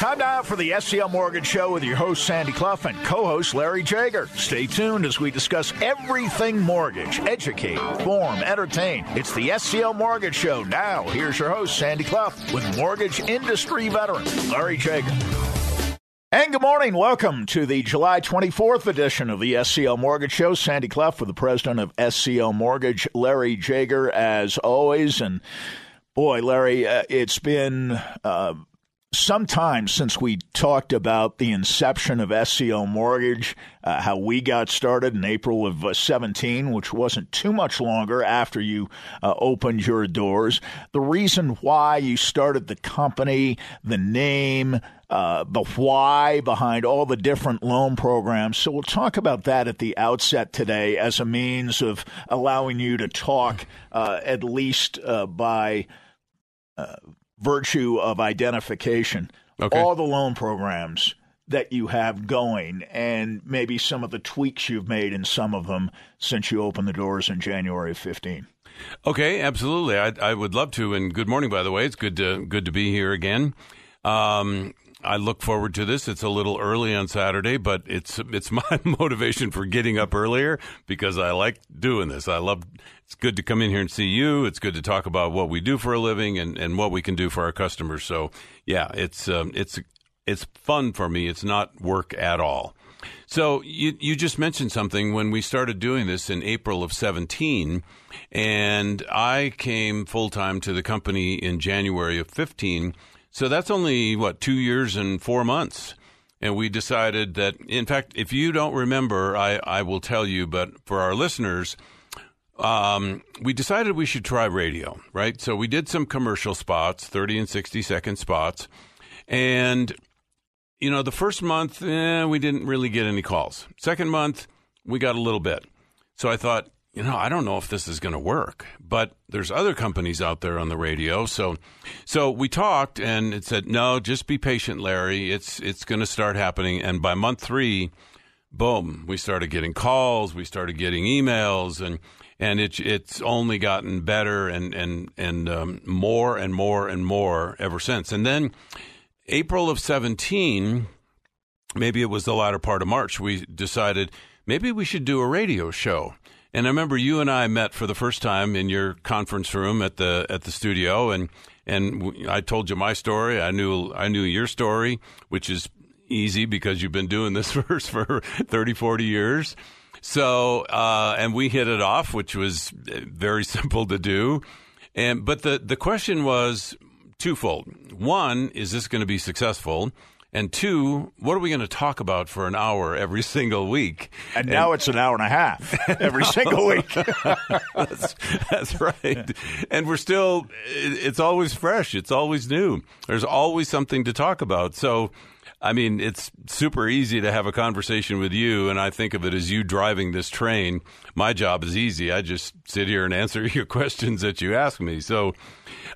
Time now for the SCL Mortgage Show with your host, Sandy Clough, and co host, Larry Jager. Stay tuned as we discuss everything mortgage, educate, inform, entertain. It's the SCL Mortgage Show. Now, here's your host, Sandy Clough, with mortgage industry veteran, Larry Jager. And good morning. Welcome to the July 24th edition of the SCL Mortgage Show. Sandy Clough with the president of SCL Mortgage, Larry Jager, as always. And boy, Larry, uh, it's been. Uh, some time since we talked about the inception of SCL Mortgage, uh, how we got started in April of uh, 17, which wasn't too much longer after you uh, opened your doors. The reason why you started the company, the name, uh, the why behind all the different loan programs. So we'll talk about that at the outset today as a means of allowing you to talk uh, at least uh, by virtue of identification okay. all the loan programs that you have going and maybe some of the tweaks you've made in some of them since you opened the doors in January of 15. Okay, absolutely. I, I would love to. And good morning, by the way. It's good to good to be here again. Um, I look forward to this. It's a little early on Saturday, but it's it's my motivation for getting up earlier because I like doing this. I love it's good to come in here and see you. It's good to talk about what we do for a living and, and what we can do for our customers. So yeah, it's um, it's it's fun for me. It's not work at all. So you you just mentioned something when we started doing this in April of 17 and I came full time to the company in January of 15 so that's only, what, two years and four months. And we decided that, in fact, if you don't remember, I, I will tell you, but for our listeners, um, we decided we should try radio, right? So we did some commercial spots, 30 and 60 second spots. And, you know, the first month, eh, we didn't really get any calls. Second month, we got a little bit. So I thought, you know, I don't know if this is going to work, but there's other companies out there on the radio. So, so we talked and it said, no, just be patient, Larry. It's, it's going to start happening. And by month three, boom, we started getting calls, we started getting emails and, and it, it's only gotten better and, and, and um, more and more and more ever since. And then April of 17, maybe it was the latter part of March, we decided maybe we should do a radio show. And I remember you and I met for the first time in your conference room at the at the studio, and and I told you my story. I knew I knew your story, which is easy because you've been doing this for for 30, 40 years. So uh, and we hit it off, which was very simple to do. And but the the question was twofold. One, is this going to be successful? And two, what are we going to talk about for an hour every single week? And, and now it's an hour and a half every single week. that's, that's, right. And we're still, it's always fresh. It's always new. There's always something to talk about. So, I mean, it's super easy to have a conversation with you, and I think of it as you driving this train. My job is easy. I just sit here and answer your questions that you ask me. So,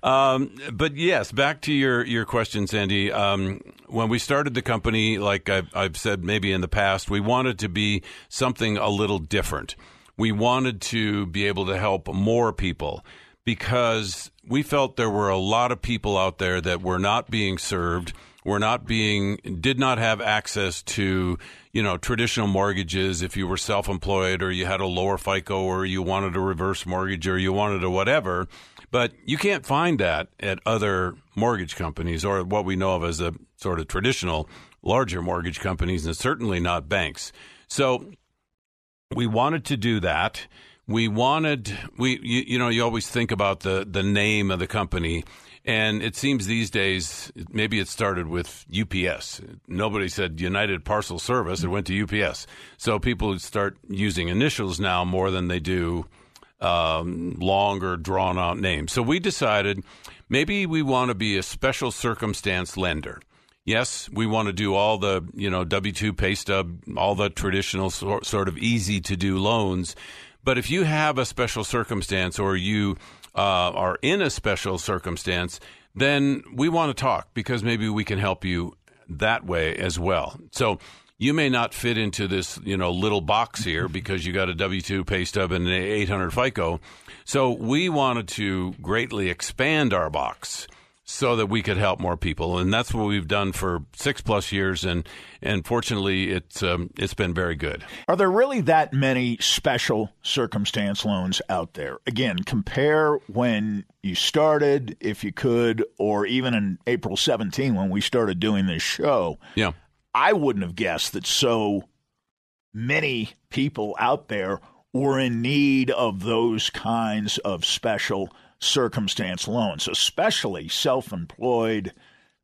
um, but yes, back to your your question, Sandy. Um, when we started the company, like I've, I've said maybe in the past, we wanted to be something a little different. We wanted to be able to help more people because we felt there were a lot of people out there that were not being served, were not being, did not have access to, you know, traditional mortgages if you were self employed or you had a lower FICO or you wanted a reverse mortgage or you wanted a whatever. But you can't find that at other mortgage companies or what we know of as a sort of traditional larger mortgage companies, and certainly not banks. So we wanted to do that. We wanted we you, you know you always think about the the name of the company and it seems these days, maybe it started with UPS. Nobody said United Parcel Service; it went to UPS. So people start using initials now more than they do um, longer drawn out names. So we decided maybe we want to be a special circumstance lender. Yes, we want to do all the, you know, W 2 pay stub, all the traditional sort, sort of easy to do loans. But if you have a special circumstance or you uh, are in a special circumstance, then we want to talk because maybe we can help you that way as well. So you may not fit into this, you know, little box here because you got a W two pay stub and an 800 FICO. So we wanted to greatly expand our box. So that we could help more people, and that's what we've done for six plus years, and and fortunately, it's um, it's been very good. Are there really that many special circumstance loans out there? Again, compare when you started, if you could, or even in April 17 when we started doing this show. Yeah, I wouldn't have guessed that so many people out there were in need of those kinds of special circumstance loans, especially self employed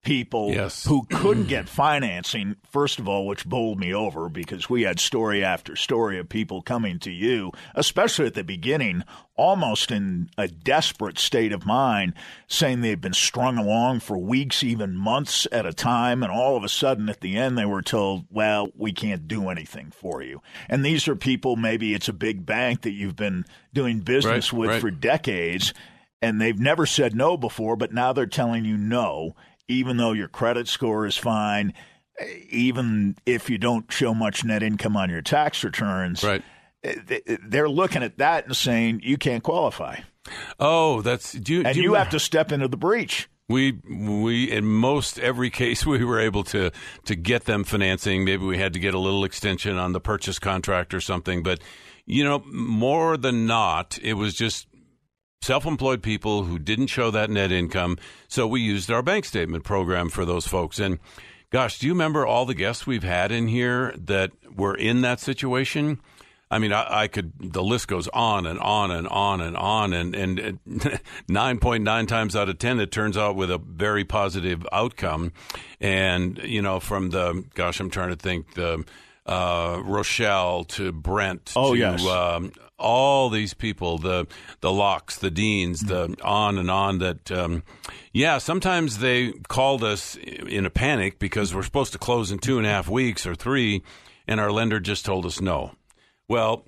people yes. who couldn't get financing, first of all, which bowled me over because we had story after story of people coming to you, especially at the beginning, almost in a desperate state of mind, saying they'd been strung along for weeks, even months at a time. And all of a sudden, at the end, they were told, well, we can't do anything for you. And these are people, maybe it's a big bank that you've been doing business right, with right. for decades. And they've never said no before, but now they're telling you no even though your credit score is fine, even if you don't show much net income on your tax returns, right. Eh, they're looking at that and saying you can't qualify. Oh, that's do you, and do you, you have to step into the breach. We we in most every case we were able to to get them financing. Maybe we had to get a little extension on the purchase contract or something, but you know, more than not, it was just self employed people who didn't show that net income. So we used our bank statement program for those folks. And gosh, do you remember all the guests we've had in here that were in that situation? I mean, I, I could, the list goes on and on and on and on. And, and 9.9 times out of 10, it turns out with a very positive outcome. And, you know, from the, gosh, I'm trying to think, the, uh, Rochelle to Brent oh, to yes. um, all these people, the the Locks, the Deans, the on and on. That um, yeah, sometimes they called us in a panic because we're supposed to close in two and a half weeks or three, and our lender just told us no. Well,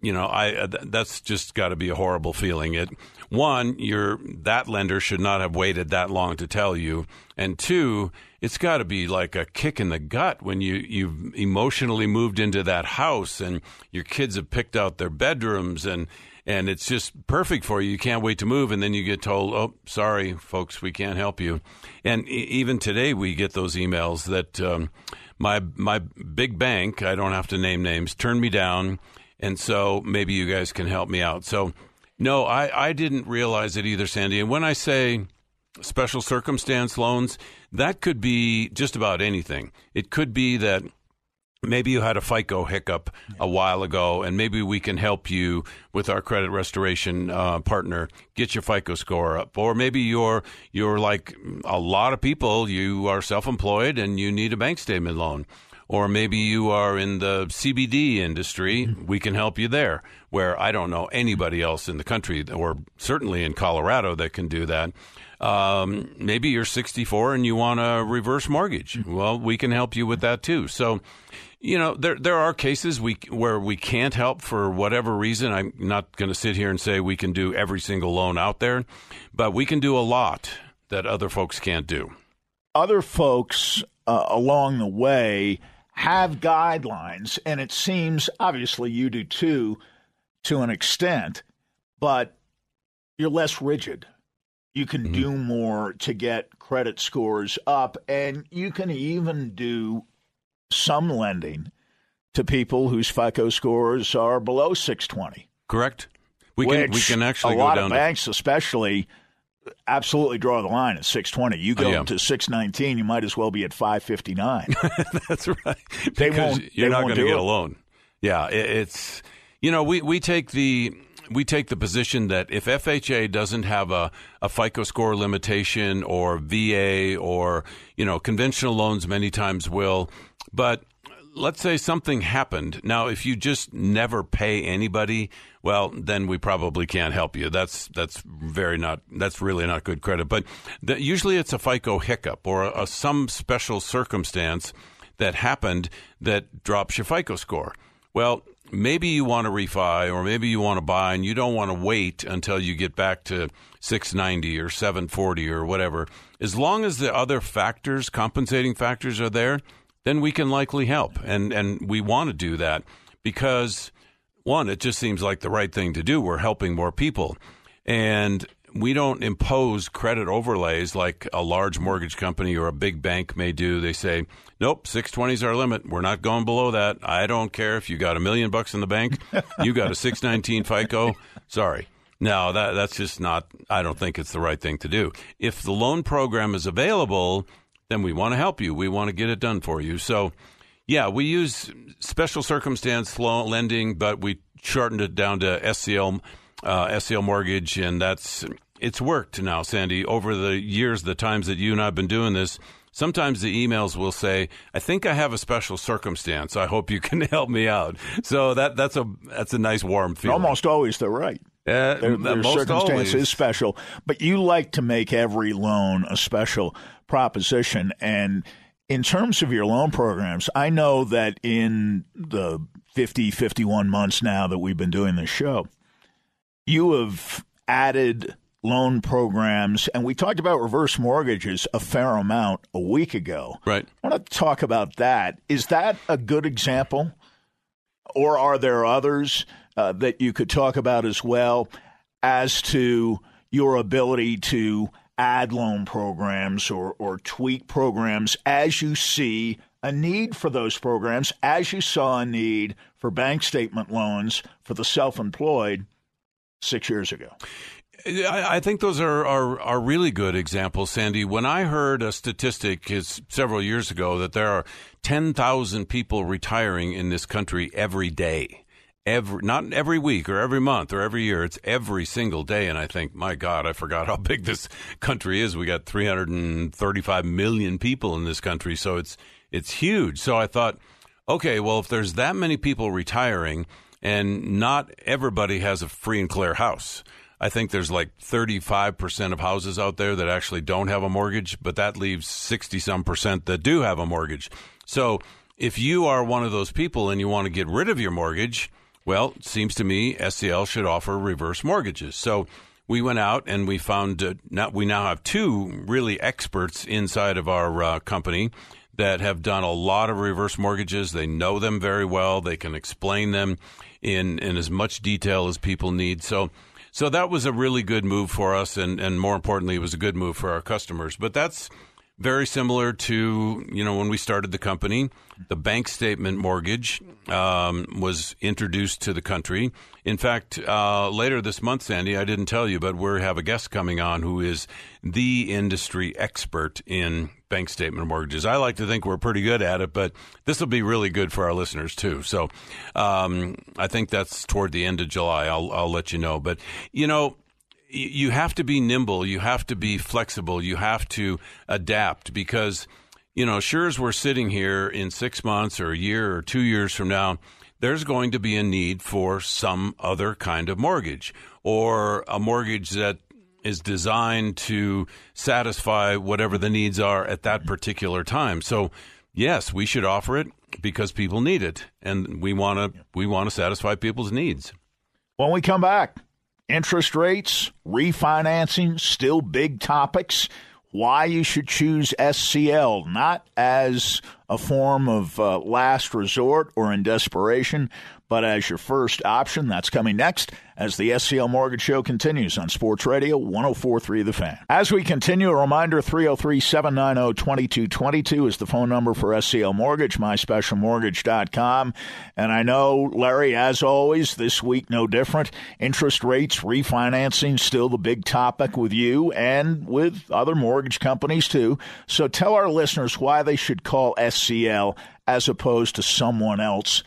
you know, I uh, that's just got to be a horrible feeling. It one, your that lender should not have waited that long to tell you, and two, it's got to be like a kick in the gut when you you've emotionally moved into that house and your kids have picked out their bedrooms and and it's just perfect for you. You can't wait to move, and then you get told, "Oh, sorry, folks, we can't help you." And even today, we get those emails that um, my my big bank, I don't have to name names, turned me down, and so maybe you guys can help me out. So, no, I I didn't realize it either, Sandy. And when I say special circumstance loans, that could be just about anything. It could be that maybe you had a FICO hiccup a while ago, and maybe we can help you with our credit restoration uh, partner get your FICO score up. Or maybe you're you're like a lot of people, you are self-employed and you need a bank statement loan. Or maybe you are in the CBD industry. We can help you there, where I don't know anybody else in the country, or certainly in Colorado, that can do that. Um, maybe you're 64 and you want a reverse mortgage. Well, we can help you with that too. So, you know, there there are cases we where we can't help for whatever reason. I'm not going to sit here and say we can do every single loan out there, but we can do a lot that other folks can't do. Other folks uh, along the way have guidelines, and it seems obviously you do too, to an extent, but you're less rigid. You can mm-hmm. do more to get credit scores up, and you can even do some lending to people whose FICO scores are below 620. Correct. We can we can actually a go lot down of to- banks, especially, absolutely draw the line at 620. You go Oh, yeah. to 619, you might as well be at 559. That's right. They because won't- you're they not going to get it. a loan. Yeah, it, it's you know we we take the we take the position that if FHA doesn't have a, a FICO score limitation or VA or you know conventional loans many times will, but let's say something happened. Now, if you just never pay anybody, well, then we probably can't help you. That's that's very not that's really not good credit. But the, usually it's a FICO hiccup or a, a, some special circumstance that happened that drops your FICO score. Well, maybe you want to refi or maybe you want to buy and you don't want to wait until you get back to 690 or 740 or whatever. As long as the other factors, compensating factors are there, then we can likely help. And and we want to do that because one, it just seems like the right thing to do. We're helping more people. And we don't impose credit overlays like a large mortgage company or a big bank may do. They say, "Nope, 620 is our limit. We're not going below that. I don't care if you got a million bucks in the bank, you got a 619 FICO. Sorry." No, that that's just not I don't think it's the right thing to do. If the loan program is available, then we want to help you. We want to get it done for you. So, yeah, we use special circumstance loan lending, but we shortened it down to SCL uh, SCL mortgage, and that's it's worked now, Sandy. Over the years, the times that you and I've been doing this, sometimes the emails will say, "I think I have a special circumstance. I hope you can help me out." So that that's a that's a nice warm feeling. Almost always they're right. Uh, their, their circumstance always. is special, but you like to make every loan a special proposition. And in terms of your loan programs, I know that in the 50, 51 months now that we've been doing this show, you have added loan programs, and we talked about reverse mortgages a fair amount a week ago. Right. I want to talk about that. Is that a good example? Or are there others? Uh, that you could talk about as well as to your ability to add loan programs or, or tweak programs as you see a need for those programs, as you saw a need for bank statement loans for the self employed six years ago. I, think those are, are, are really good examples, Sandy. When I heard a statistic is several years ago that there are 10,000 people retiring in this country every day every not every week or every month or every year it's every single day. And i think my god i forgot how big this country is. We got 335 million people in this country. So it's it's huge. So i thought okay well if there's that many people retiring and not everybody has a free and clear house I think there's like 35% of houses out there that actually don't have a mortgage, but that leaves 60 some percent that do have a mortgage. So if you are one of those people and you want to get rid of your mortgage, well, it seems to me SCL should offer reverse mortgages. So we went out and we found uh, now, we now have two really experts inside of our uh, company that have done a lot of reverse mortgages. They know them very well. They can explain them in in as much detail as people need. So so that was a really good move for us and and more importantly it was a good move for our customers. But that's very similar to you know when we started the company the bank statement mortgage um, was introduced to the country. In fact uh, later this month sandy i didn't tell you but we have a guest coming on who is the industry expert in bank statement mortgages. I like to think we're pretty good at it but this will be really good for our listeners too. So um, i think that's toward the end of july. I'll, I'll let you know. But you know you have to be nimble, you have to be flexible, you have to adapt because, you know, sure as we're sitting here in six months or a year or two years from now, there's going to be a need for some other kind of mortgage or a mortgage that is designed to satisfy whatever the needs are at that particular time. So, yes, we should offer it because people need it and we want to we want to satisfy people's needs. When we come back, Interest rates, refinancing, still big topics. Why you should choose SCL, not as a form of uh, last resort or in desperation, but as your first option. That's coming next as the SCL Mortgage Show continues on Sports Radio 1043 The Fan. As we continue, a reminder 303 790 2222 is the phone number for SCL Mortgage, myspecialmortgage.com. And I know, Larry, as always, this week no different. Interest rates, refinancing, still the big topic with you and with other mortgage companies too. So tell our listeners why they should call SCL as opposed to someone else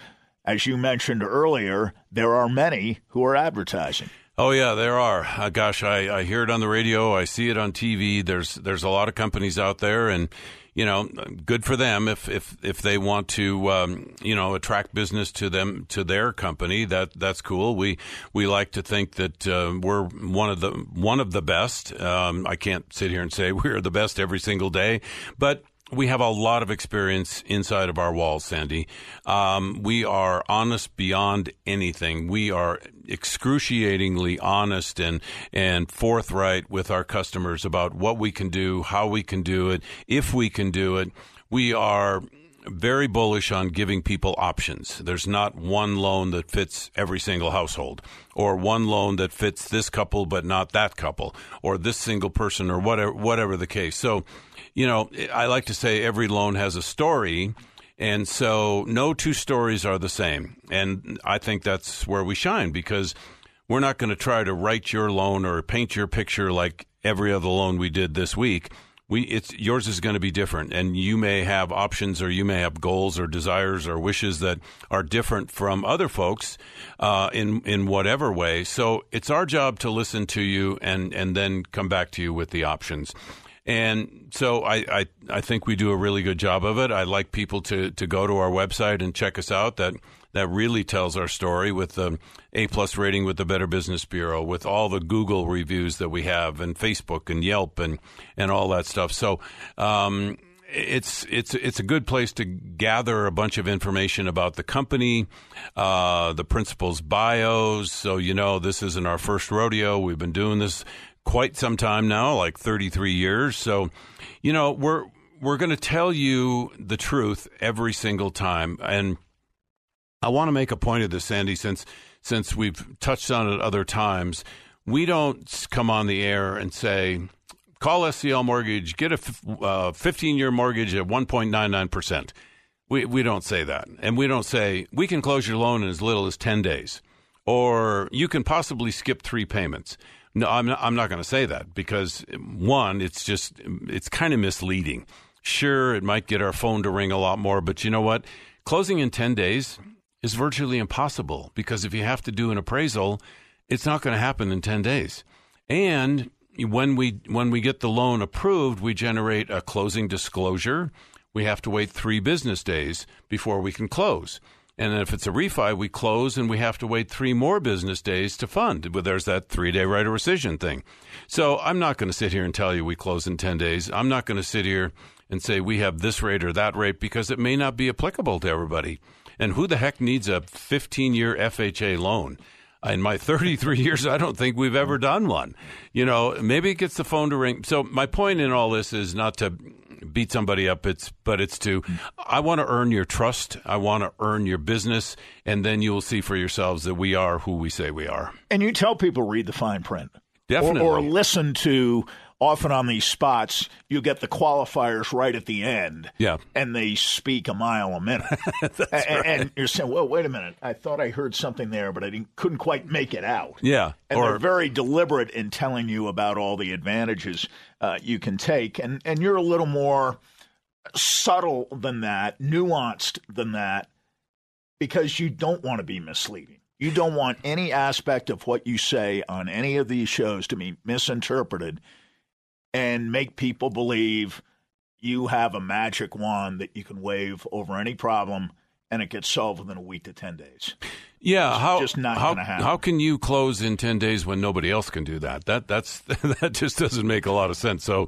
as you mentioned earlier, there are many who are advertising. Oh yeah, there are. Uh, gosh, I, I hear it on the radio. I see it on TV. There's there's a lot of companies out there, and you know, good for them if if if they want to um, you know attract business to them to their company. That that's cool. We we like to think that uh, we're one of the one of the best. Um, I can't sit here and say we're the best every single day, but we have a lot of experience inside of our walls, Sandy. Um, we are honest beyond anything. We are excruciatingly honest and and forthright with our customers about what we can do, how we can do it, if we can do it. We are very bullish on giving people options. There's not one loan that fits every single household, or one loan that fits this couple but not that couple, or this single person, or whatever whatever the case. So, you know, I like to say every loan has a story. And so no two stories are the same. And I think that's where we shine because we're not going to try to write your loan or paint your picture like every other loan we did this week we it's yours is going to be different and you may have options or you may have goals or desires or wishes that are different from other folks uh, in in whatever way so it's our job to listen to you and and then come back to you with the options and so I, I, I think we do a really good job of it. I like people to, to go to our website and check us out. That that really tells our story with the A plus rating with the Better Business Bureau, with all the Google reviews that we have, and Facebook and Yelp and and all that stuff. So. Um, it's it's it's a good place to gather a bunch of information about the company, uh, the principals' bios. So you know this isn't our first rodeo. We've been doing this quite some time now, like 33 years. So, you know, we're we're going to tell you the truth every single time and I want to make a point of this Sandy since since we've touched on it other times. We don't come on the air and say call SCL Mortgage, get a uh, 15 year mortgage at 1.99%. We, we don't say that. And we don't say we can close your loan in as little as 10 days or you can possibly skip three payments. No, I'm not, I'm not going to say that because one, it's just it's kind of misleading. Sure, it might get our phone to ring a lot more, but you know what? Closing in 10 days is virtually impossible because if you have to do an appraisal, it's not going to happen in 10 days. And when we when we get the loan approved, we generate a closing disclosure. We have to wait 3 business days before we can close. And if it's a refi, we close and we have to wait three more business days to fund. But there's that three day right of rescission thing. So I'm not going to sit here and tell you we close in 10 days. I'm not going to sit here and say we have this rate or that rate because it may not be applicable to everybody. And who the heck needs a 15 year FHA loan? In my 33 years, I don't think we've ever done one. You know, maybe it gets the phone to ring. So my point in all this is not to beat somebody up. It's but it's to I want to earn your trust. I want to earn your business, and then you will see for yourselves that we are who we say we are. And you tell people read the fine print, definitely, or, or listen to. Often on these spots, you get the qualifiers right at the end. Yeah. And they speak a mile a minute. And, right. and you're saying, well, wait a minute. I thought I heard something there, but I didn't, couldn't quite make it out. Yeah. And or they're very deliberate in telling you about all the advantages uh, you can take. And, and you're a little more subtle than that, nuanced than that, because you don't want to be misleading. You don't want any aspect of what you say on any of these shows to be misinterpreted and make people believe you have a magic wand that you can wave over any problem and it gets solved within a week to 10 days. Yeah, It's how just not how, gonna happen. how can you close in ten days when nobody else can do that? That that's that just doesn't make a lot of sense. So,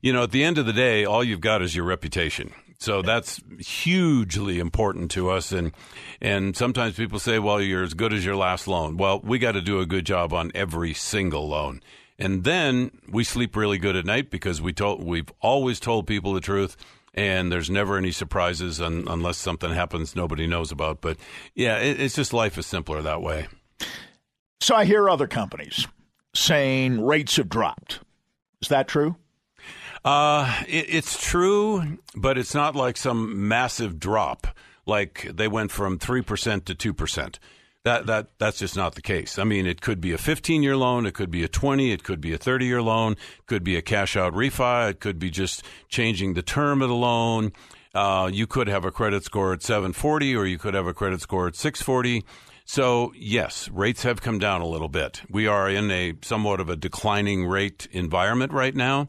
you know, at the end of the day, all you've got is your reputation. So that's hugely important to us. And and sometimes people say, "Well, you're as good as your last loan." Well, we got to do a good job on every single loan, and then we sleep really good at night because we told we've always told people the truth and there's never any surprises un, unless something happens nobody knows about. But yeah, it, it's just life is simpler that way. So I hear other companies saying rates have dropped. Is that true? Uh, it, it's true, but it's not like some massive drop. Like they went from three percent to two percent. That that that's just not the case. I mean, it could be a 15 year loan, it could be a 20, it could be a 30 year loan, it could be a cash out refi, it could be just changing the term of the loan. Uh, you could have a credit score at 740, or you could have a credit score at 640. So yes, rates have come down a little bit. We are in a somewhat of a declining rate environment right now.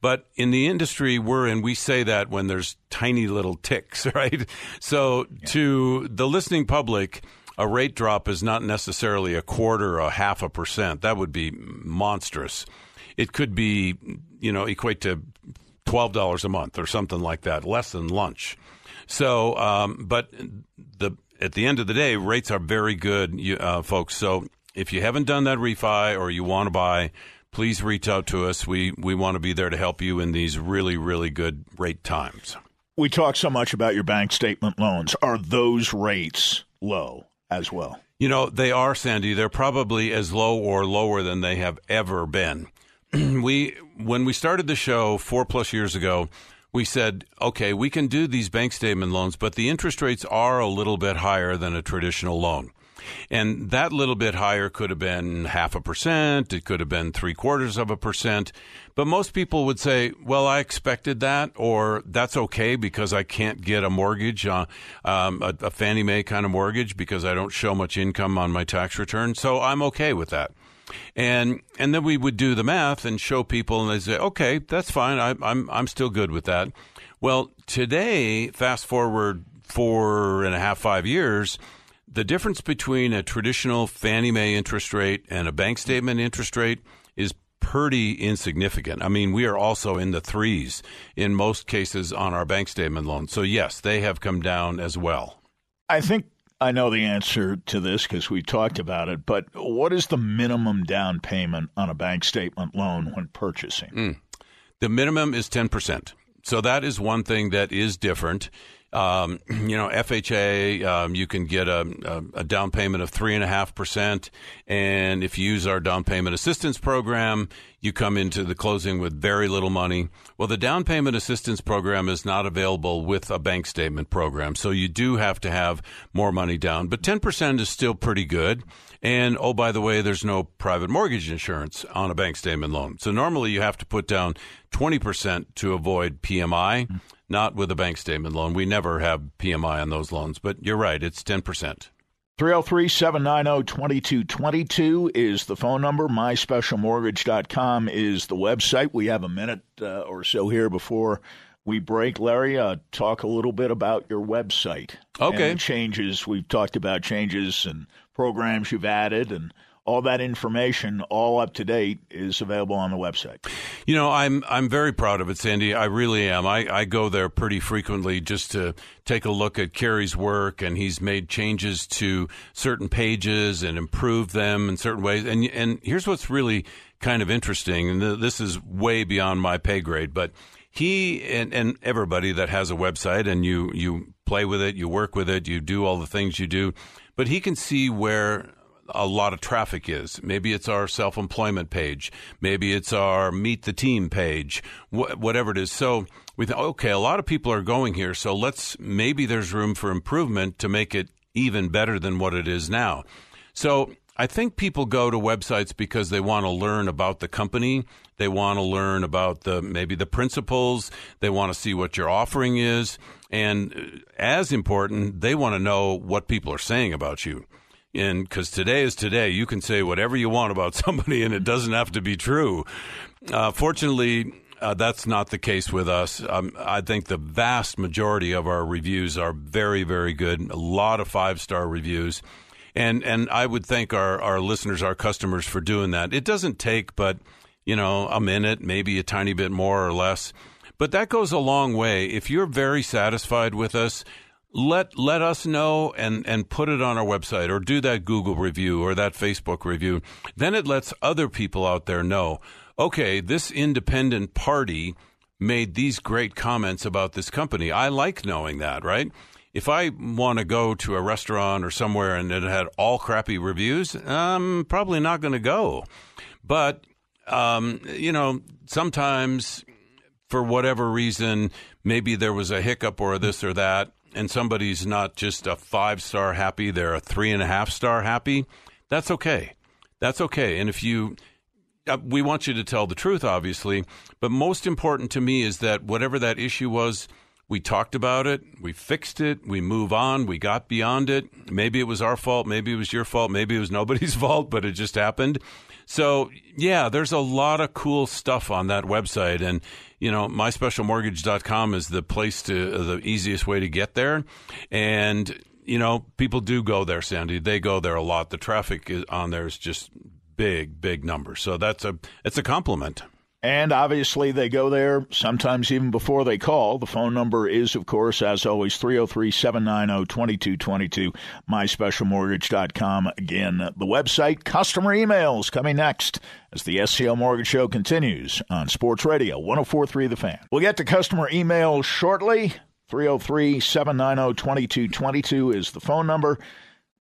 But in the industry we're in, we say that when there's tiny little ticks, right? So to the listening public, a rate drop is not necessarily a quarter or a half a percent. That would be monstrous. It could be, you know, equate to twelve dollars a month or something like that, less than lunch. So, um, but the at the end of the day, rates are very good, uh, folks. So if you haven't done that refi or you want to buy, please reach out to us. We we want to be there to help you in these really really good rate times. We talk so much about your bank statement loans. Are those rates low as well? You know, they are, Sandy. They're probably as low or lower than they have ever been. we when we started the show four plus years ago, we said, okay, we can do these bank statement loans, but the interest rates are a little bit higher than a traditional loan. And that little bit higher could have been half a percent, it could have been three quarters of a percent. But most people would say, well, I expected that, or that's okay because I can't get a mortgage, uh, um, a, a Fannie Mae kind of mortgage, because I don't show much income on my tax return. So I'm okay with that. And and then we would do the math and show people, and they say, okay, that's fine. I, I'm I'm still good with that. Well, today, fast forward four and a half, five years, the difference between a traditional Fannie Mae interest rate and a bank statement interest rate is pretty insignificant. I mean, we are also in the threes in most cases on our bank statement loans. So, yes, they have come down as well. I think I know the answer to this because we talked about it, but what is the minimum down payment on a bank statement loan when purchasing? Mm. The minimum is 10%. So that is one thing that is different. Um, you know, FHA, um, you can get a, a, a, down payment of 3.5%. And if you use our down payment assistance program, you come into the closing with very little money. Well, the down payment assistance program is not available with a bank statement program. So you do have to have more money down. But 10% is still pretty good. And oh, by the way, there's no private mortgage insurance on a bank statement loan. So normally you have to put down 20% to avoid PMI, not with a bank statement loan. We never have PMI on those loans, but you're right, it's 10%. 303 790 2222 is the phone number. MySpecialMortgage.com is the website. We have a minute uh, or so here before we break. Larry, uh, talk a little bit about your website. Okay. changes. We've talked about changes and programs you've added and all that information, all up to date, is available on the website. You know, I'm I'm very proud of it, Sandy. I really am. I, I go there pretty frequently just to take a look at Kerry's work, and he's made changes to certain pages and improved them in certain ways. And and here's what's really kind of interesting, and this is way beyond my pay grade, but he and, and everybody that has a website and you you play with it, you work with it, you do all the things you do but he can see where a lot of traffic is. Maybe it's our self employment page. Maybe it's our meet the team page, wh- whatever it is. So we think, okay, a lot of people are going here. So let's, maybe there's room for improvement to make it even better than what it is now. So I think people go to websites because they want to learn about the company. They want to learn about the maybe the principles. They want to see what your offering is. And uh, as important, they want to know what people are saying about you. And because today is today, you can say whatever you want about somebody and it doesn't have to be true. Uh, fortunately, uh, that's not the case with us. Um, I think the vast majority of our reviews are very, very good. A lot of five star reviews. And, and I would thank our, our listeners, our customers for doing that. It doesn't take but, you know, a minute, maybe a tiny bit more or less. But that goes a long way. If you're very satisfied with us, let let us know and and put it on our website or do that Google review or that Facebook review. Then it lets other people out there know, okay, this independent party made these great comments about this company. I like knowing that, right? If I want to go to a restaurant or somewhere and it had all crappy reviews, I'm probably not going to go. But um, you know, sometimes for whatever reason, maybe there was a hiccup or this or that, and somebody's not just a five star happy, they're a three and a half star happy, that's okay. That's okay. And if you, uh, we want you to tell the truth, obviously, but most important to me is that whatever that issue was, we talked about it, we fixed it, we move on, we got beyond it. Maybe it was our fault, maybe it was your fault, maybe it was nobody's fault, but it just happened. So, yeah, there's a lot of cool stuff on that website. And, you know, myspecialmortgage.com is the place to, the easiest way to get there. And, you know, people do go there, Sandy. They go there a lot. The traffic on there is just big, big numbers. So that's a, it's a compliment. And obviously, they go there sometimes even before they call. The phone number is, of course, as always, 303 790 2222, myspecialmortgage.com. Again, the website, customer emails coming next as the SCL Mortgage Show continues on Sports Radio 1043 The Fan. We'll get to customer emails shortly. 303 790 2222 is the phone number.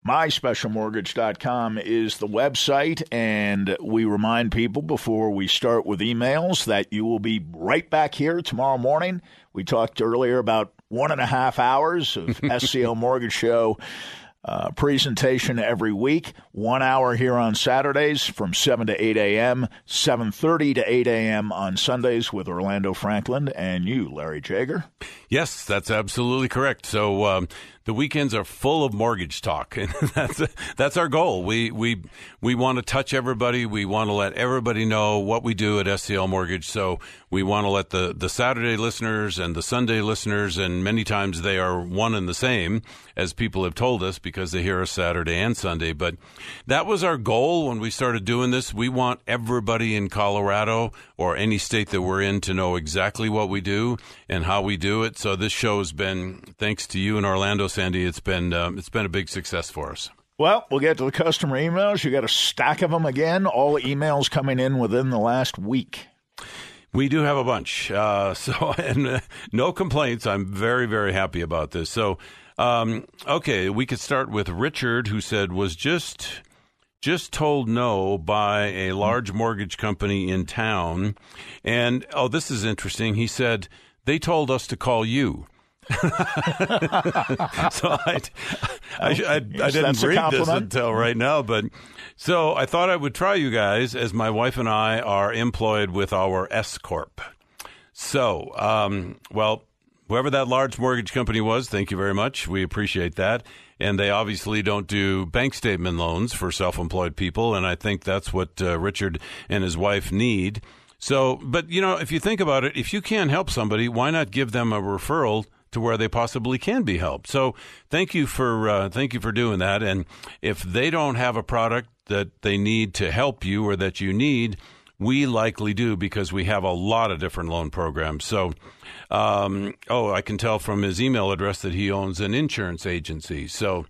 MySpecialMortgage.com is the website, and we remind people before we start with emails that you will be right back here tomorrow morning. We talked earlier about one and a half hours of SCL Mortgage Show uh, presentation every week. One hour here on Saturdays from 7 to 8 a.m., 7.30 to 8 a.m. on Sundays with Orlando Franklin and you, Larry Jager. Yes, that's absolutely correct. So um, the weekends are full of mortgage talk, and that's that's our goal. We we we want to touch everybody. We want to let everybody know what we do at SCL Mortgage. So we want to let the the Saturday listeners and the Sunday listeners, and many times they are one and the same, as people have told us because they hear us Saturday and Sunday. But that was our goal when we started doing this. We want everybody in Colorado or any state that we're in to know exactly what we do and how we do it. So this show has been, thanks to you in Orlando, Sandy, it's been um, it's been a big success for us. Well, we'll get to the customer emails. You got a stack of them again. All emails coming in within the last week. We do have a bunch. Uh, so, and uh, no complaints. I'm very, very happy about this. So, um, okay, we could start with Richard, who said was just just told no by a large mortgage company in town, and oh, this is interesting. He said they told us to call you. so I, I, I, I didn't read this until right now, but so I thought I would try you guys as my wife and I are employed with our S corp. So, um, well, whoever that large mortgage company was, thank you very much. We appreciate that. And they obviously don't do bank statement loans for self employed people. And I think that's what uh, Richard and his wife need. So, but you know, if you think about it, if you can't help somebody, why not give them a referral to where they possibly can be helped? So, thank you for uh, thank you for doing that. And if they don't have a product that they need to help you or that you need, we likely do because we have a lot of different loan programs. So, um, oh, I can tell from his email address that he owns an insurance agency. So,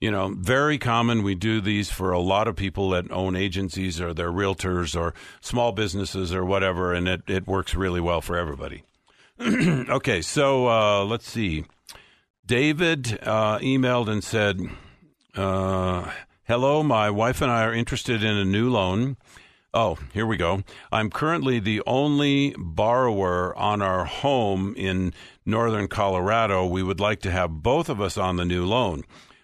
you know, very common. We do these for a lot of people that own agencies or they're realtors or small businesses or whatever, and it, it works really well for everybody. okay, so uh, let's see. David uh, emailed and said, uh, Hello, my wife and I are interested in a new loan. Oh, here we go. I'm currently the only borrower on our home in northern Colorado. We would like to have both of us on the new loan.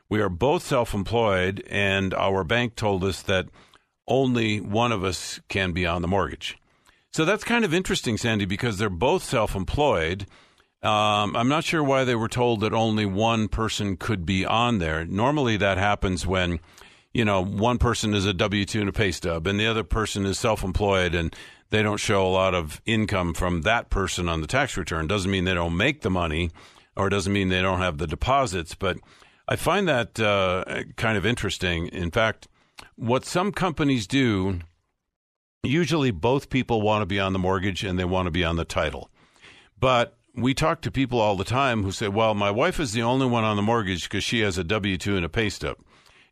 We are both self employed, and our bank told us that only one of us can be on the mortgage. So that's kind of interesting, Sandy, because they're both self employed. Um, I'm not sure why they were told that only one person could be on there. Normally, that happens when you know, one person is a W 2 and a pay stub, and the other person is self employed, and they don't show a lot of income from that person on the tax return. Doesn't mean they don't make the money, or doesn't mean they don't have the deposits. But I find that uh, kind of interesting. In fact, what some companies do, usually both people want to be on the mortgage and they want to be on the title. But we talk to people all the time who say, well, my wife is the only one on the mortgage because she has a W 2 and a pay stub.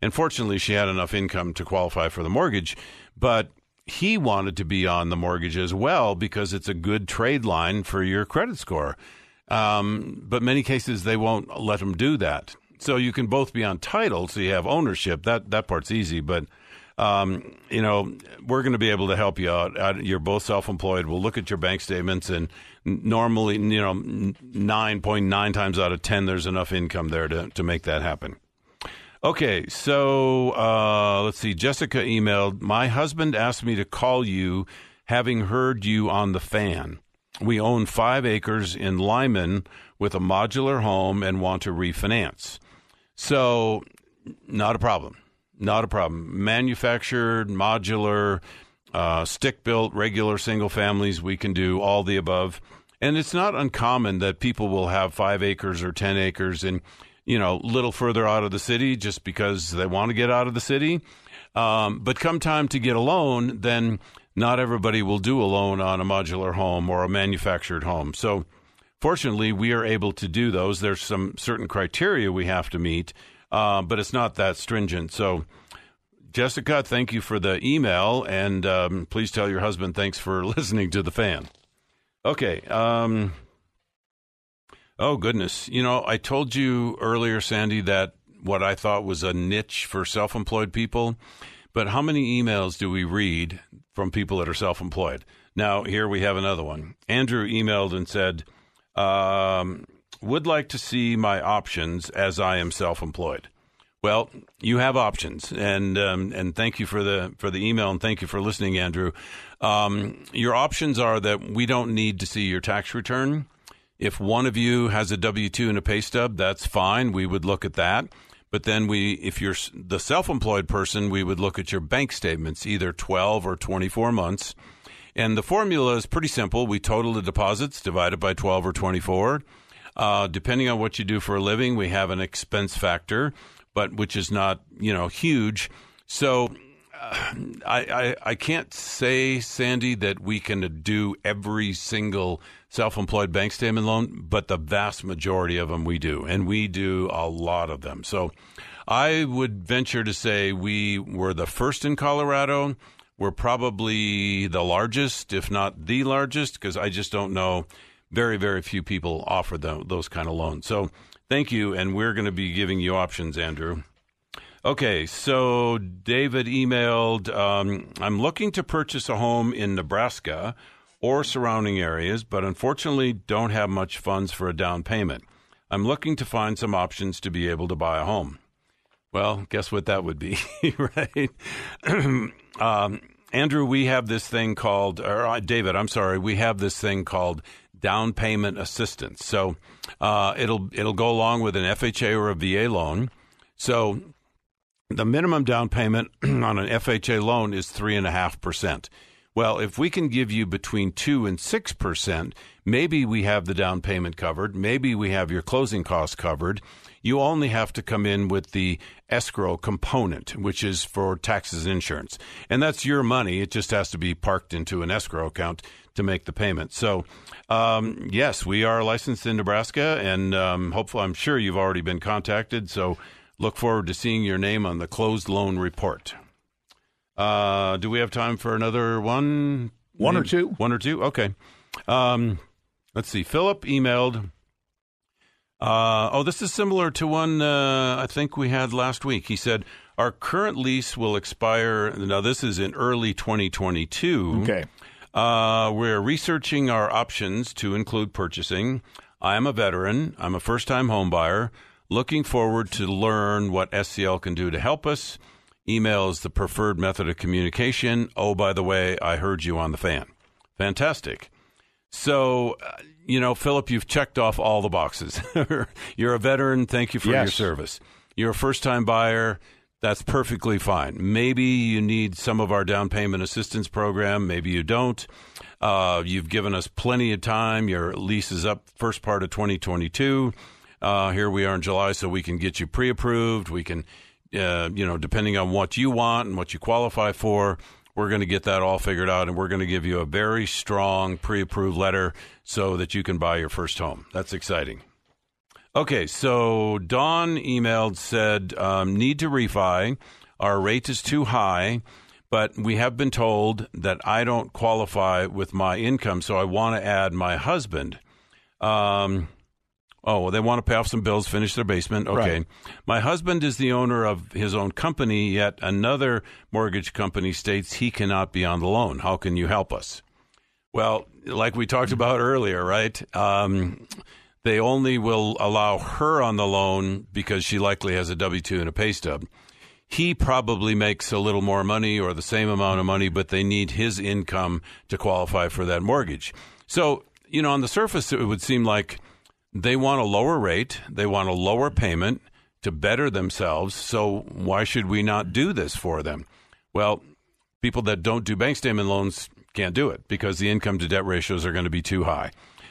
And fortunately, she had enough income to qualify for the mortgage. But he wanted to be on the mortgage as well because it's a good trade line for your credit score. Um, but many cases they won't let him do that. So you can both be on title, so you have ownership. That that part's easy, but um, you know we're going to be able to help you out. You're both self-employed. We'll look at your bank statements, and normally, you know, nine point nine times out of ten, there's enough income there to to make that happen. Okay, so uh, let's see. Jessica emailed, My husband asked me to call you, having heard you on the fan. We own five acres in Limon with a modular home and want to refinance. So, not a problem. Not a problem. Manufactured, modular, uh, stick built, regular single families, we can do all the above. And it's not uncommon that people will have five acres or 10 acres and you know, a little further out of the city just because they want to get out of the city. Um, but come time to get a loan, then not everybody will do a loan on a modular home or a manufactured home. So, fortunately, we are able to do those. There's some certain criteria we have to meet, uh, but it's not that stringent. So, Jessica, thank you for the email, and um, please tell your husband thanks for listening to the fan. Okay. Um, Oh, goodness. You know, I told you earlier, Sandy, that what I thought was a niche for self employed people. But how many emails do we read from people that are self employed? Now, here we have another one. Andrew emailed and said, um, Would like to see my options as I am self employed. Well, you have options, and um, and thank you for the for the email, and thank you for listening, Andrew. Um, your options are that we don't need to see your tax return. If one of you has a W two and a pay stub, that's fine. We would look at that. But then we, if you're the self-employed person, we would look at your bank statements, either 12 or 24 months. And the formula is pretty simple. We total the deposits divided by 12 or 24. Uh, depending on what you do for a living, we have an expense factor, but which is not, you know, huge. So uh, I, I, I can't say, Sandy, that we can do every single self-employed bank statement loan, but the vast majority of them we do, and we do a lot of them. So I would venture to say we were the first in Colorado. We're probably the largest, if not the largest, because I just don't know. Very, very few people offer the, those kind of loans. So thank you, and we're going to be giving you options, Andrew. Okay, so David emailed um, I'm looking to purchase a home in Nebraska or surrounding areas, but unfortunately don't have much funds for a down payment. I'm looking to find some options to be able to buy a home. Well, guess what that would be, right? um, Andrew, we have this thing called, or uh, David, I'm sorry, we have this thing called down payment assistance. So uh, it'll it'll go along with an FHA or a VA loan. So the minimum down payment on an FHA loan is three and a half percent. Well, if we can give you between 2 and 6%, maybe we have the down payment covered, maybe we have your closing costs covered. You only have to come in with the escrow component, which is for taxes and insurance. And that's your money. It just has to be parked into an escrow account to make the payment. So, um, yes, we are licensed in Nebraska, and um, hopefully, I'm sure you've already been contacted. So, look forward to seeing your name on the closed loan report. Uh, do we have time for another one? One Maybe? or two? One or two? Okay. Um, let's see. Philip emailed. Uh, oh, this is similar to one uh, I think we had last week. He said, Our current lease will expire. Now, this is in early 2022. Okay. Uh, we're researching our options to include purchasing. I am a veteran. I'm a first time homebuyer. Looking forward to learn what SCL can do to help us. Email is the preferred method of communication. Oh, by the way, I heard you on the fan. Fantastic. So, uh, you know, Philip, you've checked off all the boxes. You're a veteran. Thank you for yes. your service. You're a first time buyer. That's perfectly fine. Maybe you need some of our down payment assistance program. Maybe you don't. Uh, you've given us plenty of time. Your lease is up first part of 2022. Uh, here we are in July, so we can get you pre approved. We can uh, you know, depending on what you want and what you qualify for, we're going to get that all figured out and we're going to give you a very strong pre approved letter so that you can buy your first home. That's exciting. Okay, so Dawn emailed, said, um, need to refi. Our rate is too high, but we have been told that I don't qualify with my income, so I want to add my husband. Um, Oh, well, they want to pay off some bills, finish their basement. Okay. Right. My husband is the owner of his own company, yet another mortgage company states he cannot be on the loan. How can you help us? Well, like we talked about earlier, right? Um, they only will allow her on the loan because she likely has a W 2 and a pay stub. He probably makes a little more money or the same amount of money, but they need his income to qualify for that mortgage. So, you know, on the surface, it would seem like they want a lower rate, they want a lower payment to better themselves. So why should we not do this for them? Well, people that don't do bank statement loans can't do it because the income to debt ratios are going to be too high.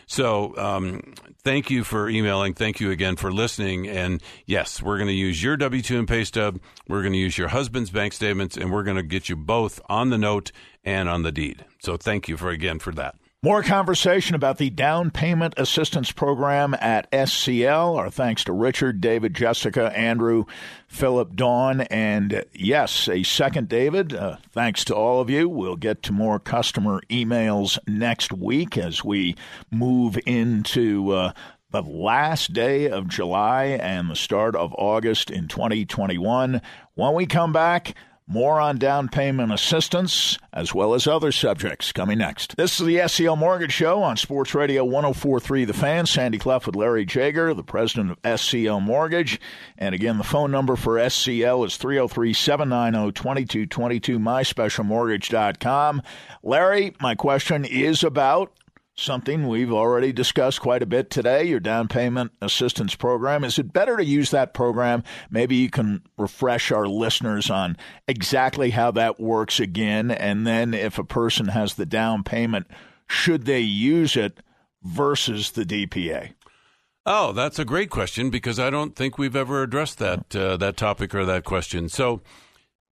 So, um, thank you for emailing. Thank you again for listening. And yes, we're going to use your W 2 and pay stub. We're going to use your husband's bank statements, and we're going to get you both on the note and on the deed. So, thank you for again for that. More conversation about the down payment assistance program at SCL. Our thanks to Richard, David, Jessica, Andrew, Philip, Dawn, and yes, a second David. Uh, thanks to all of you. We'll get to more customer emails next week as we move into uh, the last day of July and the start of August in 2021. When we come back, more on down payment assistance, as well as other subjects, coming next. This is the SCL Mortgage Show on Sports Radio 1043 The Fan. Sandy Clough with Larry Jager, the president of SCL Mortgage. And again, the phone number for SCL is 303 790 2222, myspecialmortgage.com. Larry, my question is about something we've already discussed quite a bit today your down payment assistance program. Is it better to use that program? Maybe you can refresh our listeners on exactly how that works again. And then if a person has the down payment, should they use it versus the DPA? Oh, that's a great question because I don't think we've ever addressed that uh, that topic or that question. So,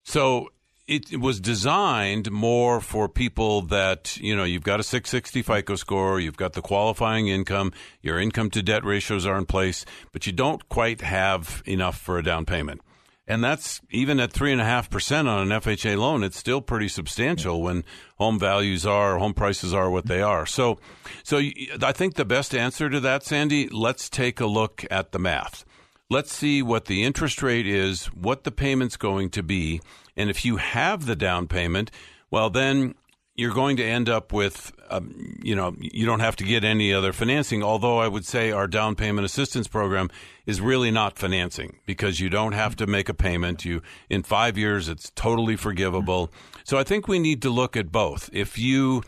so it was designed more for people that you know you've got a 660 FICO score, you've got the qualifying income, your income to debt ratios are in place, but you don't quite have enough for a down payment. And that's even at three and a half percent on an FHA loan. It's still pretty substantial when home values are, home prices are what they are. So, so I think the best answer to that, Sandy, let's take a look at the math. Let's see what the interest rate is, what the payment's going to be, and if you have the down payment, well, then you're going to end up with, um, you know, you don't have to get any other financing. Although I would say our down payment assistance program is really not financing because you don't have to make a payment. You in five years, it's totally forgivable. So I think we need to look at both. If you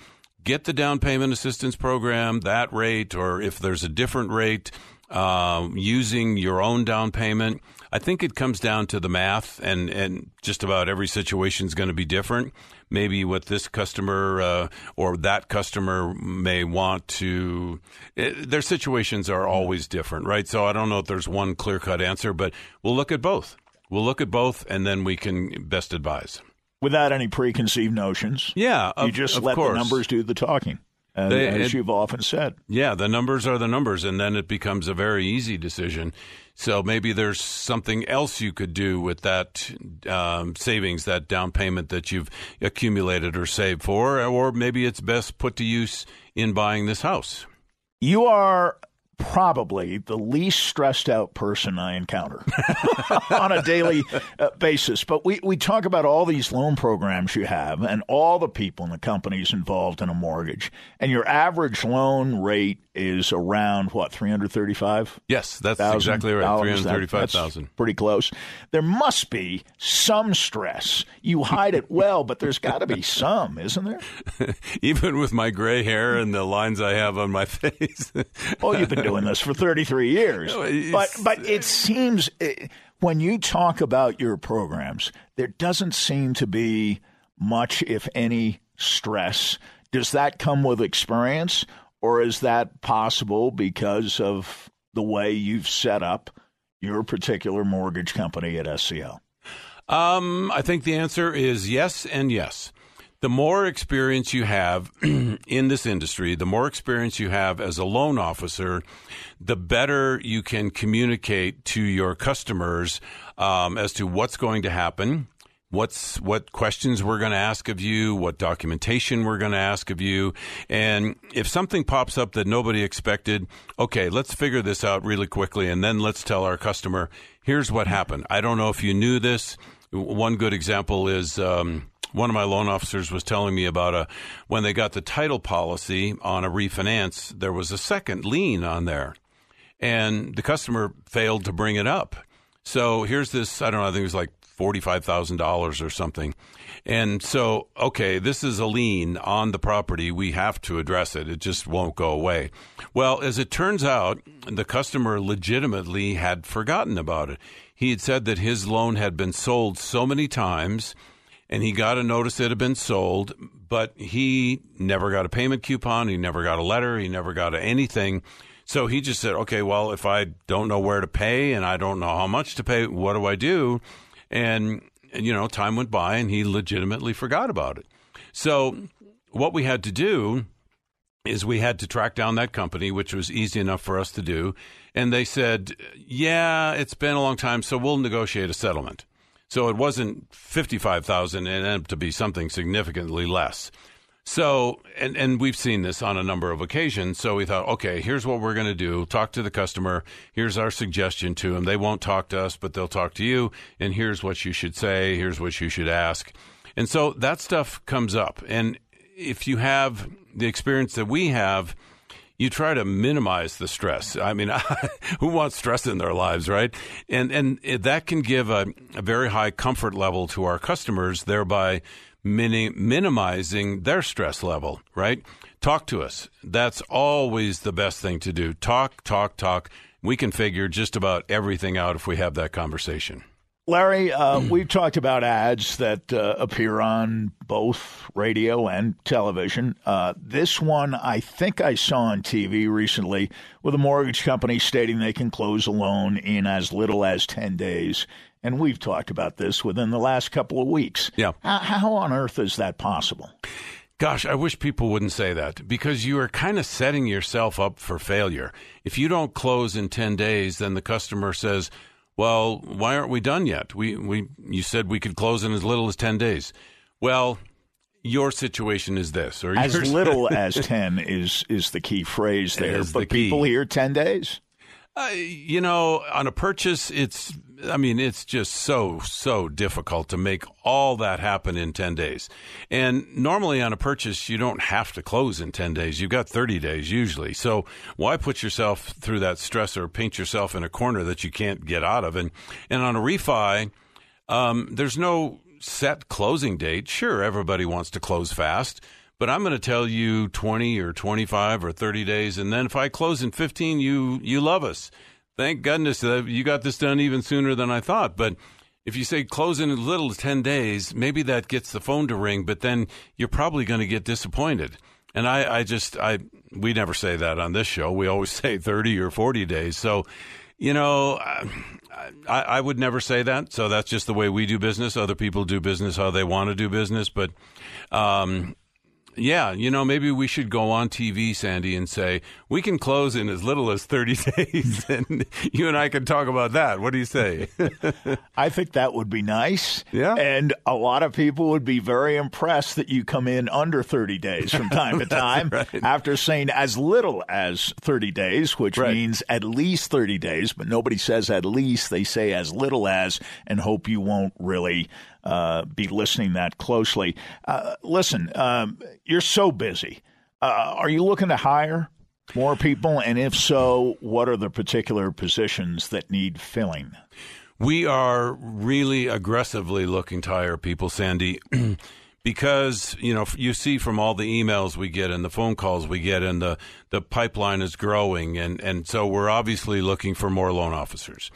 get the down payment assistance program, that rate, or if there's a different rate, uh, using your own down payment I think it comes down to the math, and, and just about every situation is going to be different. Maybe what this customer uh, or that customer may want to, it, eh, their situations are always different, right? So I don't know if there's one clear cut answer, but we'll look at both. We'll look at both, and then we can best advise. Without any preconceived notions. Yeah, of, you just let course. the numbers do the talking. As, they, as it, you've often said. Yeah, the numbers are the numbers, and then it becomes a very easy decision. So maybe there's something else you could do with that um, savings, that down payment that you've accumulated or saved for, or maybe it's best put to use in buying this house. You are probably the least stressed out person I encounter on a daily uh, basis. But we, we talk about all these loan programs you have and all the people in the companies involved in a mortgage. And your average loan rate is around what, 335? Yes, that's exactly right. 335,000. Pretty close. There must be some stress. You hide it well, but there's got to be some, isn't there? Even with my gray hair and the lines I have on my face. oh, you've been doing this for 33 years. But but it seems eh, when you talk about your programs, there doesn't seem to be much if any stress. Does that come with experience or is that possible because of the way you've set up your particular mortgage company at SCL? Um, I think the answer is yes and yes the more experience you have in this industry, the more experience you have as a loan officer, the better you can communicate to your customers um, as to what's going to happen, what's what questions we're going to ask of you, what documentation we're going to ask of you, and if something pops up that nobody expected, okay, let's figure this out really quickly, and then let's tell our customer, here's what happened. I don't know if you knew this. One good example is. Um, one of my loan officers was telling me about a when they got the title policy on a refinance, there was a second lien on there, and the customer failed to bring it up. So here's this I don't know I think it was like forty five thousand dollars or something, and so okay this is a lien on the property we have to address it it just won't go away. Well, as it turns out, the customer legitimately had forgotten about it. He had said that his loan had been sold so many times and he got a notice it had been sold, but he never got a payment coupon. He never got a letter. He never got anything. So he just said, okay, well, if I don't know where to pay and I don't know how much to pay, what do I do? And, and you know, time went by and he legitimately forgot about it. So what we had to do is we had to track down that company, which was easy enough for us to do. And they said, yeah, it's been a long time, so we'll negotiate a settlement. So it wasn't 55,000 it ended up to be something significantly less. So, and, and we've seen this on a number of occasions. So we thought, okay, here's what we're going to do talk to the customer. Here's our suggestion to them. They won't talk to us, but they'll talk to you. And here's what you should say. Here's what you should ask. And so that stuff comes up. And if you have the experience that we have, you try to minimize the stress. I mean, who wants stress in their lives, right? And and that can give a, a very high comfort level to our customers, thereby mini- minimizing their stress level, right? Talk to us. That's always the best thing to do. Talk, talk, talk. We can figure just about everything out if we have that conversation. Larry, uh, we've talked about ads that uh, appear on both radio and television. Uh, this one, I think I saw on TV recently with a mortgage company stating they can close a loan in as little as 10 days. And we've talked about this within the last couple of weeks. Yeah. How, how on earth is that possible? Gosh, I wish people wouldn't say that because you are kind of setting yourself up for failure. If you don't close in 10 days, then the customer says, well, why aren't we done yet? We, we, you said we could close in as little as 10 days. Well, your situation is this, or as little as 10 is, is the key phrase there. But the people hear 10 days. Uh, you know, on a purchase, it's, I mean, it's just so, so difficult to make all that happen in 10 days. And normally on a purchase, you don't have to close in 10 days. You've got 30 days usually. So why put yourself through that stress or paint yourself in a corner that you can't get out of? And, and on a refi, um, there's no set closing date. Sure, everybody wants to close fast but I'm going to tell you 20 or 25 or 30 days. And then if I close in 15, you, you love us. Thank goodness that you got this done even sooner than I thought. But if you say close in as little as 10 days, maybe that gets the phone to ring, but then you're probably going to get disappointed. And I, I just, I, we never say that on this show. We always say 30 or 40 days. So, you know, I, I, would never say that. So that's just the way we do business. Other people do business how they want to do business. But, um, yeah, you know, maybe we should go on TV, Sandy, and say we can close in as little as 30 days, and you and I can talk about that. What do you say? I think that would be nice. Yeah. And a lot of people would be very impressed that you come in under 30 days from time to time right. after saying as little as 30 days, which right. means at least 30 days, but nobody says at least. They say as little as and hope you won't really uh, be listening that closely. Uh, listen, um, you're so busy. Uh, are you looking to hire more people? And if so, what are the particular positions that need filling? We are really aggressively looking to hire people, Sandy. because you know you see from all the emails we get and the phone calls we get and the the pipeline is growing and and so we're obviously looking for more loan officers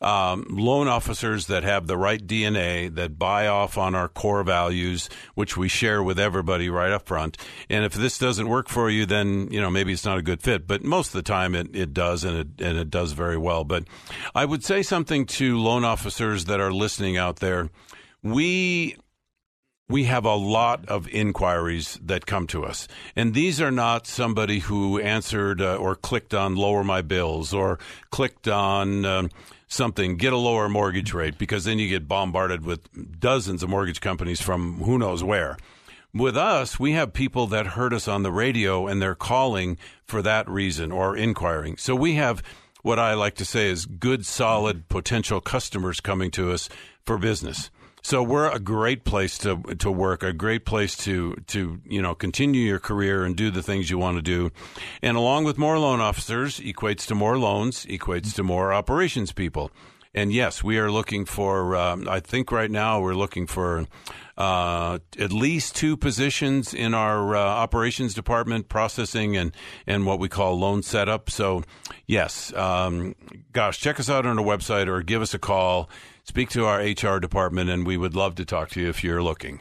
um, loan officers that have the right DNA, that buy off on our core values, which we share with everybody right up front. And if this doesn't work for you, then you know maybe it's not a good fit. But most of the time, it, it does, and it and it does very well. But I would say something to loan officers that are listening out there. We we have a lot of inquiries that come to us. And these are not somebody who answered uh, or clicked on lower my bills or clicked on um, something, get a lower mortgage rate, because then you get bombarded with dozens of mortgage companies from who knows where. With us, we have people that heard us on the radio and they're calling for that reason or inquiring. So we have what I like to say is good, solid potential customers coming to us for business. So we're a great place to to work, a great place to to you know continue your career and do the things you want to do. And along with more loan officers equates to more loans, equates to more operations people. And yes, we are looking for. Um, I think right now we're looking for uh, at least two positions in our uh, operations department, processing and and what we call loan setup. So, yes, um, gosh, check us out on our website or give us a call speak to our HR department, and we would love to talk to you if you're looking.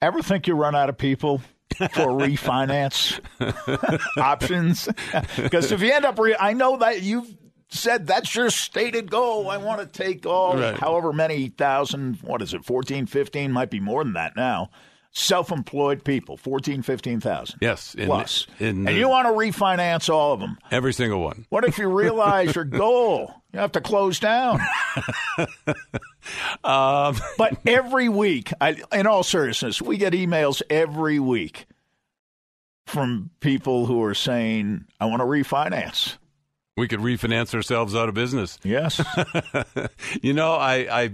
Ever think you run out of people? for refinance options because if you end up re- i know that you've said that's your stated goal. I want to take all right. however many thousand what is it 14 15 might be more than that now self-employed people 14 15,000 yes in, plus. in and you want to refinance all of them every single one. What if you realize your goal? You have to close down. Um, but every week I, in all seriousness we get emails every week from people who are saying, I want to refinance. We could refinance ourselves out of business. Yes. you know, I, I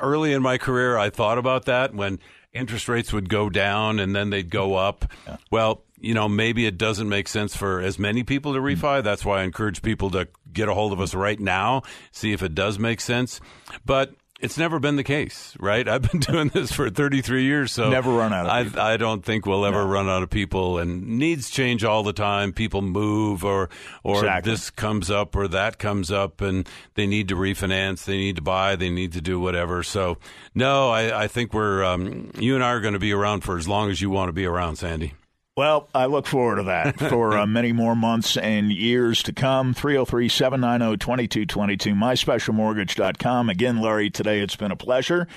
early in my career, I thought about that when interest rates would go down and then they'd go up. Yeah. Well, you know, maybe it doesn't make sense for as many people to mm-hmm. refi. That's why I encourage people to get a hold of us right now, see if it does make sense. But it's never been the case, right? I've been doing this for 33 years, so never run out of I, people. I don't think we'll ever No. run out of people. And needs change all the time. People move, or or Exactly. this comes up, or that comes up, and they need to refinance, they need to buy, they need to do whatever. So, no, I, I think we're um, you and I are going to be around for as long as you want to be around, Sandy. Well, I look forward to that for uh, many more months and years to come. 303 790 2222, myspecialmortgage.com. Again, Larry, today it's been a pleasure.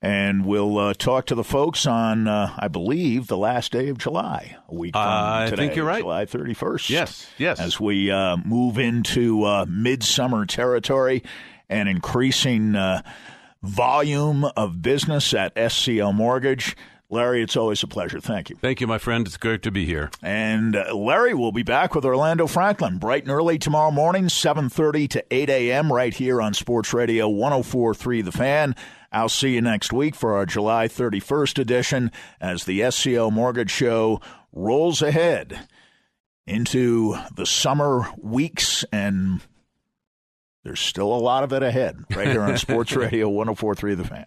And we'll uh, talk to the folks on, uh, I believe, the last day of July, a week from I today, think you're right. July 31st. Yes, yes. As we uh, move into uh, midsummer territory and increasing uh, volume of business at SCL Mortgage. Larry, it's always a pleasure. Thank you. Thank you, my friend. It's great to be here. And uh, Larry will be back with Orlando Franklin bright and early tomorrow morning, 7:30 to 8 a.m. right here on Sports Radio 104.3 The Fan. I'll see you next week for our July 31st edition as the SCL Mortgage Show rolls ahead into the summer weeks and there's still a lot of it ahead right here on Sports Radio 104.3 The Fan.